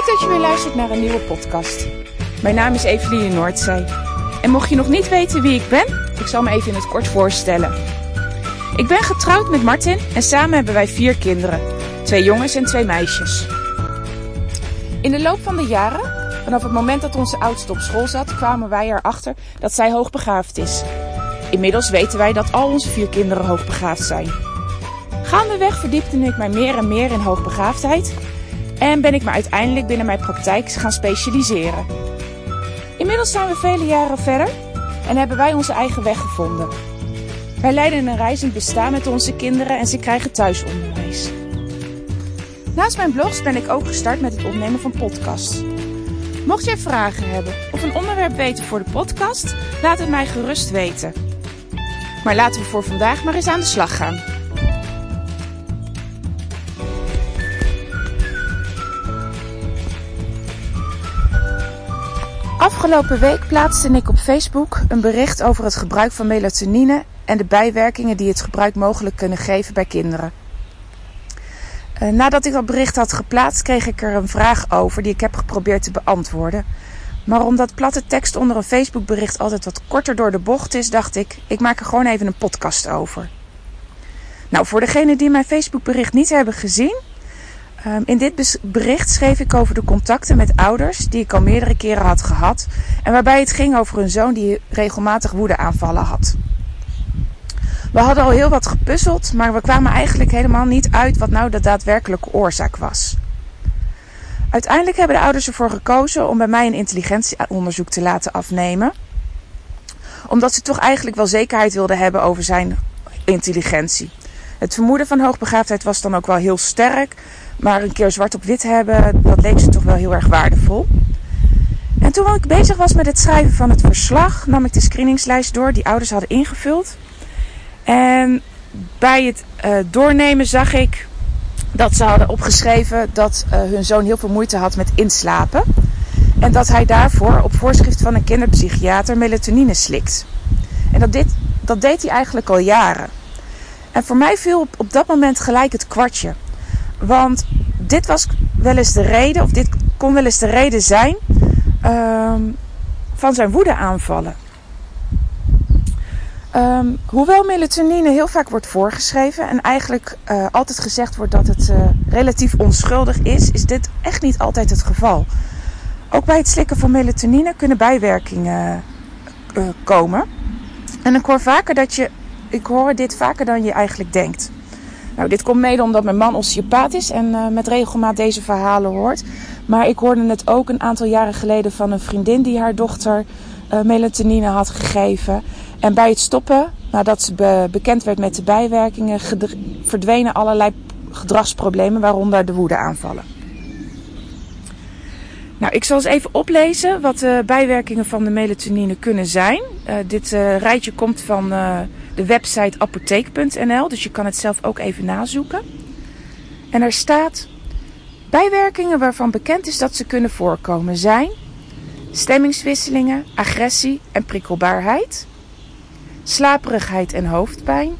Leuk dat je weer luistert naar een nieuwe podcast. Mijn naam is Eveline Noordzee. En mocht je nog niet weten wie ik ben, ik zal me even in het kort voorstellen. Ik ben getrouwd met Martin en samen hebben wij vier kinderen. Twee jongens en twee meisjes. In de loop van de jaren, vanaf het moment dat onze oudste op school zat, kwamen wij erachter dat zij hoogbegaafd is. Inmiddels weten wij dat al onze vier kinderen hoogbegaafd zijn. Gaandeweg verdiepte ik mij meer en meer in hoogbegaafdheid en ben ik me uiteindelijk binnen mijn praktijk gaan specialiseren. Inmiddels zijn we vele jaren verder en hebben wij onze eigen weg gevonden. Wij leiden een reizend bestaan met onze kinderen en ze krijgen thuisonderwijs. Naast mijn blogs ben ik ook gestart met het opnemen van podcasts. Mocht je vragen hebben of een onderwerp weten voor de podcast, laat het mij gerust weten. Maar laten we voor vandaag maar eens aan de slag gaan. Afgelopen week plaatste ik op Facebook een bericht over het gebruik van melatonine en de bijwerkingen die het gebruik mogelijk kunnen geven bij kinderen. Uh, nadat ik dat bericht had geplaatst, kreeg ik er een vraag over die ik heb geprobeerd te beantwoorden. Maar omdat platte tekst onder een Facebookbericht altijd wat korter door de bocht is, dacht ik, ik maak er gewoon even een podcast over. Nou, voor degenen die mijn Facebookbericht niet hebben gezien, Um, in dit bericht schreef ik over de contacten met ouders die ik al meerdere keren had gehad. En waarbij het ging over een zoon die regelmatig woedeaanvallen had. We hadden al heel wat gepuzzeld, maar we kwamen eigenlijk helemaal niet uit wat nou de daadwerkelijke oorzaak was. Uiteindelijk hebben de ouders ervoor gekozen om bij mij een intelligentieonderzoek te laten afnemen. Omdat ze toch eigenlijk wel zekerheid wilden hebben over zijn intelligentie. Het vermoeden van hoogbegaafdheid was dan ook wel heel sterk. Maar een keer zwart op wit hebben, dat leek ze toch wel heel erg waardevol. En toen ik bezig was met het schrijven van het verslag, nam ik de screeningslijst door die ouders hadden ingevuld. En bij het uh, doornemen zag ik dat ze hadden opgeschreven dat uh, hun zoon heel veel moeite had met inslapen. En dat hij daarvoor op voorschrift van een kinderpsychiater melatonine slikt. En dat, dit, dat deed hij eigenlijk al jaren. En voor mij viel op dat moment gelijk het kwartje. Want dit was wel eens de reden, of dit kon wel eens de reden zijn um, van zijn woedeaanvallen. Um, hoewel melatonine heel vaak wordt voorgeschreven en eigenlijk uh, altijd gezegd wordt dat het uh, relatief onschuldig is, is dit echt niet altijd het geval. Ook bij het slikken van melatonine kunnen bijwerkingen uh, komen. En ik hoor vaker dat je, ik hoor dit vaker dan je eigenlijk denkt. Nou, dit komt mede omdat mijn man osteopaat is en uh, met regelmaat deze verhalen hoort. Maar ik hoorde het ook een aantal jaren geleden van een vriendin die haar dochter uh, melatonine had gegeven. En bij het stoppen, nadat ze be bekend werd met de bijwerkingen, verdwenen allerlei gedragsproblemen, waaronder de woedeaanvallen. Nou, ik zal eens even oplezen wat de bijwerkingen van de melatonine kunnen zijn. Uh, dit rijtje komt van de website apotheek.nl, dus je kan het zelf ook even nazoeken. En er staat: bijwerkingen waarvan bekend is dat ze kunnen voorkomen zijn stemmingswisselingen, agressie en prikkelbaarheid, slaperigheid en hoofdpijn,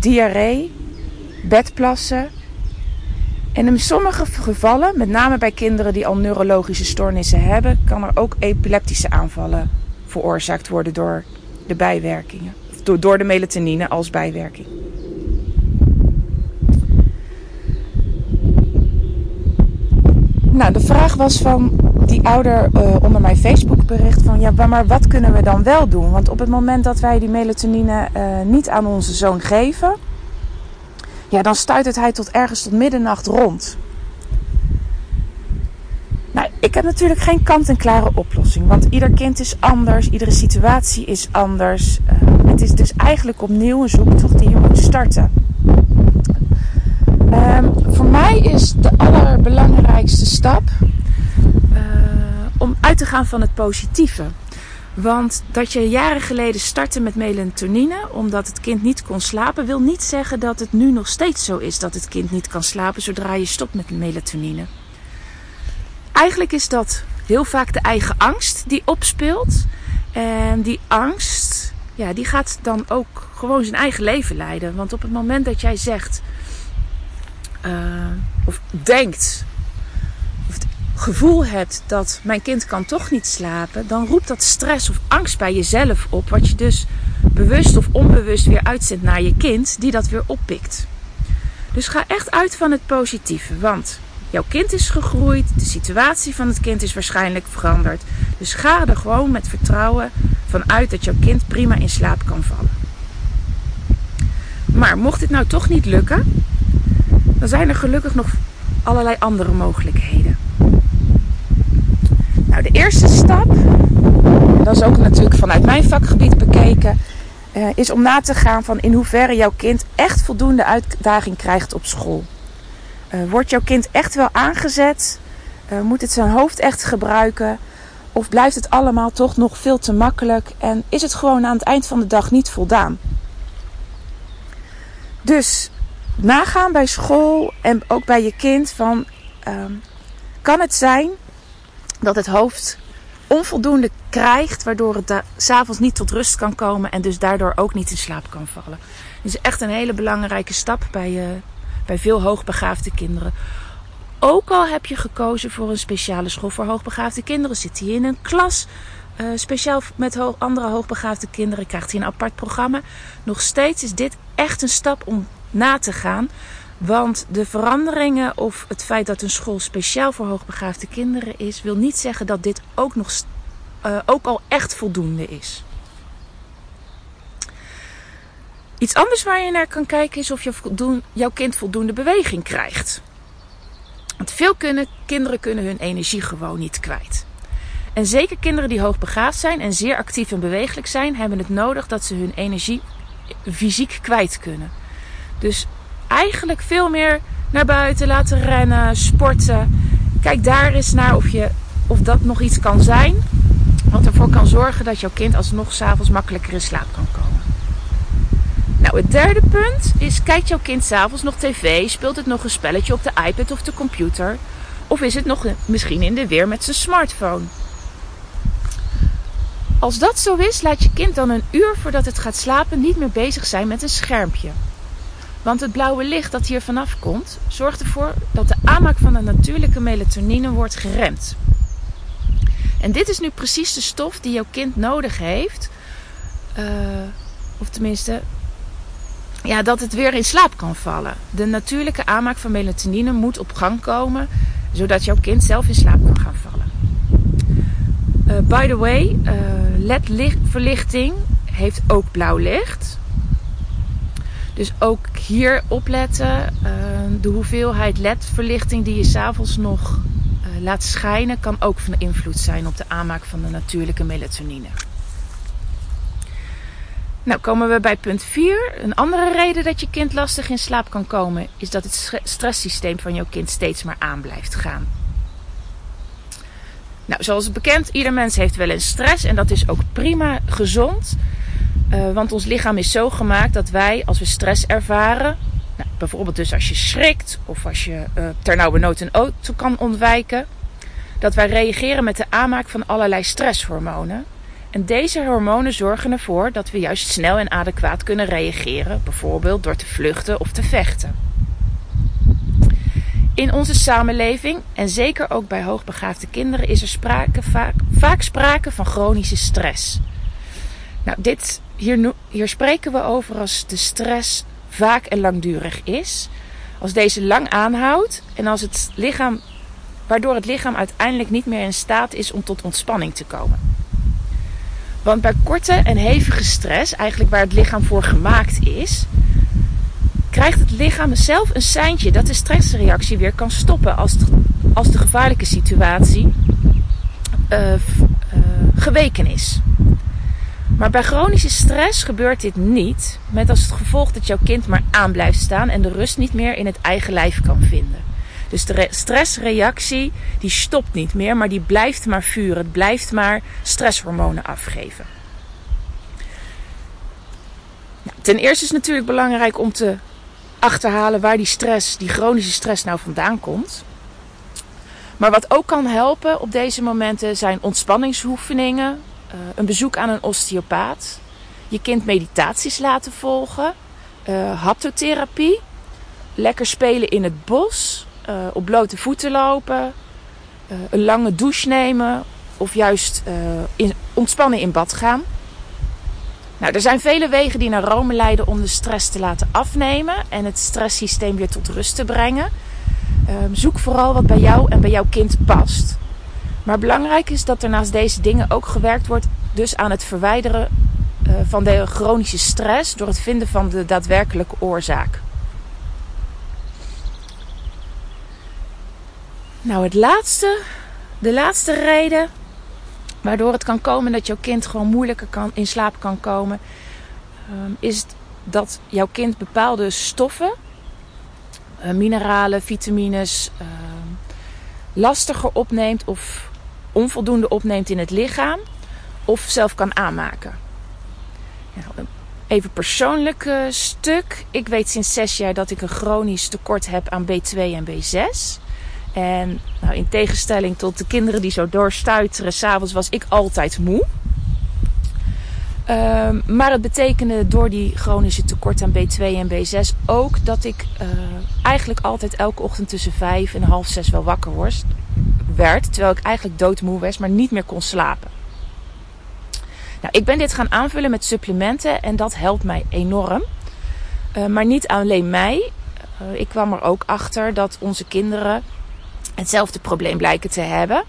diarree, bedplassen. En in sommige gevallen, met name bij kinderen die al neurologische stoornissen hebben, kan er ook epileptische aanvallen veroorzaakt worden door de bijwerkingen door, de melatonine als bijwerking. Nou, de vraag was van die ouder uh, onder mijn Facebook bericht van ja, maar wat kunnen we dan wel doen? Want op het moment dat wij die melatonine uh, niet aan onze zoon geven, ja, dan stuit hij tot ergens tot middernacht rond. Nou, ik heb natuurlijk geen kant-en-klare oplossing, want ieder kind is anders, iedere situatie is anders. Uh, het is dus eigenlijk opnieuw een zoektocht die je moet starten. Um, voor mij is de allerbelangrijkste stap uh, om uit te gaan van het positieve. Want dat je jaren geleden startte met melatonine omdat het kind niet kon slapen, wil niet zeggen dat het nu nog steeds zo is dat het kind niet kan slapen zodra je stopt met melatonine. Eigenlijk is dat heel vaak de eigen angst die opspeelt. En die angst ja, die gaat dan ook gewoon zijn eigen leven leiden. Want op het moment dat jij zegt uh, of denkt, of gevoel hebt dat mijn kind kan toch niet slapen, dan roept dat stress of angst bij jezelf op, wat je dus bewust of onbewust weer uitzendt naar je kind, die dat weer oppikt. Dus ga echt uit van het positieve, want jouw kind is gegroeid, de situatie van het kind is waarschijnlijk veranderd. Dus ga er gewoon met vertrouwen van uit dat jouw kind prima in slaap kan vallen. Maar mocht dit nou toch niet lukken, dan zijn er gelukkig nog allerlei andere mogelijkheden. Nou, de eerste stap, dat is ook natuurlijk vanuit mijn vakgebied bekeken, uh, is om na te gaan van in hoeverre jouw kind echt voldoende uitdaging krijgt op school. Uh, wordt jouw kind echt wel aangezet? Uh, moet het zijn hoofd echt gebruiken? Of blijft het allemaal toch nog veel te makkelijk en is het gewoon aan het eind van de dag niet voldaan? Dus nagaan bij school en ook bij je kind van ehm, kan het zijn dat het hoofd onvoldoende krijgt, waardoor het s'avonds niet tot rust kan komen en dus daardoor ook niet in slaap kan vallen. Dat is echt een hele belangrijke stap bij, uh, bij veel hoogbegaafde kinderen. Ook al heb je gekozen voor een speciale school voor hoogbegaafde kinderen, zit hij in een klas uh, speciaal met andere hoogbegaafde kinderen, krijgt hij een apart programma. Nog steeds is dit echt een stap om na te gaan. Want de veranderingen of het feit dat een school speciaal voor hoogbegaafde kinderen is, wil niet zeggen dat dit ook, nog, uh, ook al echt voldoende is. Iets anders waar je naar kan kijken is of je jouw kind voldoende beweging krijgt. Want veel kunnen, kinderen kunnen hun energie gewoon niet kwijt. En zeker kinderen die hoogbegaafd zijn en zeer actief en bewegelijk zijn, hebben het nodig dat ze hun energie fysiek kwijt kunnen. Dus eigenlijk veel meer naar buiten laten rennen, sporten. Kijk daar eens naar of, je, of dat nog iets kan zijn. Wat ervoor kan zorgen dat jouw kind alsnog s'avonds makkelijker in slaap kan komen. Nou, het derde punt is: kijkt jouw kind s'avonds nog tv? Speelt het nog een spelletje op de iPad of de computer? Of is het nog misschien in de weer met zijn smartphone? Als dat zo is, laat je kind dan een uur voordat het gaat slapen niet meer bezig zijn met een schermpje. Want het blauwe licht dat hier vanaf komt, zorgt ervoor dat de aanmaak van de natuurlijke melatonine wordt geremd. En dit is nu precies de stof die jouw kind nodig heeft. Uh, of tenminste, ja, dat het weer in slaap kan vallen. De natuurlijke aanmaak van melatonine moet op gang komen, zodat jouw kind zelf in slaap kan gaan vallen. Uh, by the way, uh, LED-verlichting heeft ook blauw licht. Dus ook hier opletten. Uh, de hoeveelheid LED-verlichting die je s'avonds nog laat schijnen, kan ook van invloed zijn op de aanmaak van de natuurlijke melatonine. Nou, komen we bij punt 4. Een andere reden dat je kind lastig in slaap kan komen, is dat het stresssysteem van jouw kind steeds maar aan blijft gaan. Nou, zoals bekend, ieder mens heeft wel eens stress en dat is ook prima gezond. Uh, want ons lichaam is zo gemaakt dat wij, als we stress ervaren, nou, bijvoorbeeld dus als je schrikt of als je uh, ternauwernood een auto kan ontwijken, dat wij reageren met de aanmaak van allerlei stresshormonen. En deze hormonen zorgen ervoor dat we juist snel en adequaat kunnen reageren, bijvoorbeeld door te vluchten of te vechten. In onze samenleving, en zeker ook bij hoogbegaafde kinderen, is er sprake, vaak, vaak sprake van chronische stress. Nou, dit, hier, hier spreken we over als de stress vaak en langdurig is. Als deze lang aanhoudt en als het lichaam, waardoor het lichaam uiteindelijk niet meer in staat is om tot ontspanning te komen. Want bij korte en hevige stress, eigenlijk waar het lichaam voor gemaakt is, krijgt het lichaam zelf een seintje dat de stressreactie weer kan stoppen als de, als de gevaarlijke situatie uh, uh, geweken is. Maar bij chronische stress gebeurt dit niet, met als het gevolg dat jouw kind maar aan blijft staan en de rust niet meer in het eigen lijf kan vinden. Dus de stressreactie die stopt niet meer, maar die blijft maar vuren. Het blijft maar stresshormonen afgeven. Ten eerste is het natuurlijk belangrijk om te achterhalen waar die stress, die chronische stress nou vandaan komt. Maar wat ook kan helpen op deze momenten zijn ontspanningsoefeningen, uh, een bezoek aan een osteopaat, je kind meditaties laten volgen, uh, haptotherapie, lekker spelen in het bos, uh, op blote voeten lopen, uh, een lange douche nemen of juist in, ontspannen in bad gaan. Nou, er zijn vele wegen die naar Rome leiden om de stress te laten afnemen en het stresssysteem weer tot rust te brengen. Um, zoek vooral wat bij jou en bij jouw kind past. Maar belangrijk is dat er naast deze dingen ook gewerkt wordt dus aan het verwijderen van de chronische stress door het vinden van de daadwerkelijke oorzaak. Nou, het laatste, de laatste reden waardoor het kan komen dat jouw kind gewoon moeilijker kan, in slaap kan komen, um, is dat jouw kind bepaalde stoffen, uh, mineralen, vitamines, uh, lastiger opneemt of onvoldoende opneemt in het lichaam of zelf kan aanmaken. Even persoonlijk uh, stuk. Ik weet sinds zes jaar dat ik een chronisch tekort heb aan B2 en B6. En nou, in tegenstelling tot de kinderen die zo doorstuiteren, s'avonds was ik altijd moe. Um, maar het betekende door die chronische tekort aan B2 en B6 ook dat ik uh, eigenlijk altijd elke ochtend tussen 5 en half 6 wel wakker was, werd. Terwijl ik eigenlijk doodmoe was, maar niet meer kon slapen. Nou, ik ben dit gaan aanvullen met supplementen en dat helpt mij enorm. Uh, maar niet alleen mij. Uh, ik kwam er ook achter dat onze kinderen hetzelfde probleem blijken te hebben.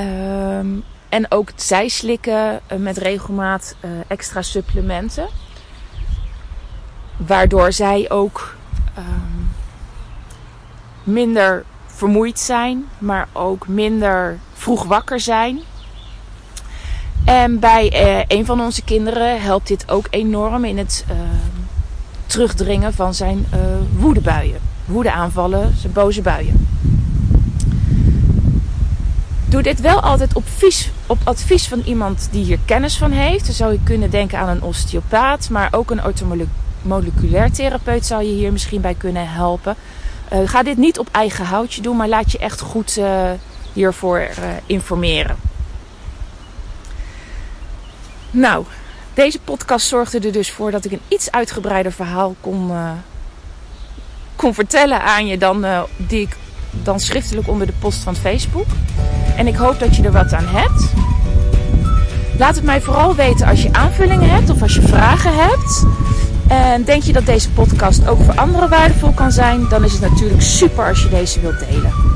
Um, en ook zij slikken uh, met regelmaat uh, extra supplementen. Waardoor zij ook um, minder vermoeid zijn, maar ook minder vroeg wakker zijn. En bij uh, een van onze kinderen helpt dit ook enorm in het terugdringen van zijn woedebuien. Woedeaanvallen, zijn boze buien. Doe dit wel altijd op, vies, op advies van iemand die hier kennis van heeft. Dan zou je kunnen denken aan een osteopaat, maar ook een ortomoleculair therapeut zou je hier misschien bij kunnen helpen. Uh, ga dit niet op eigen houtje doen, maar laat je echt goed uh, hiervoor uh, informeren. Nou, deze podcast zorgde er dus voor dat ik een iets uitgebreider verhaal kon, kon vertellen aan je dan die ik dan schriftelijk onder de post van Facebook. En ik hoop dat je er wat aan hebt. Laat het mij vooral weten als je aanvullingen hebt of als je vragen hebt. En denk je dat deze podcast ook voor anderen waardevol kan zijn, dan is het natuurlijk super als je deze wilt delen.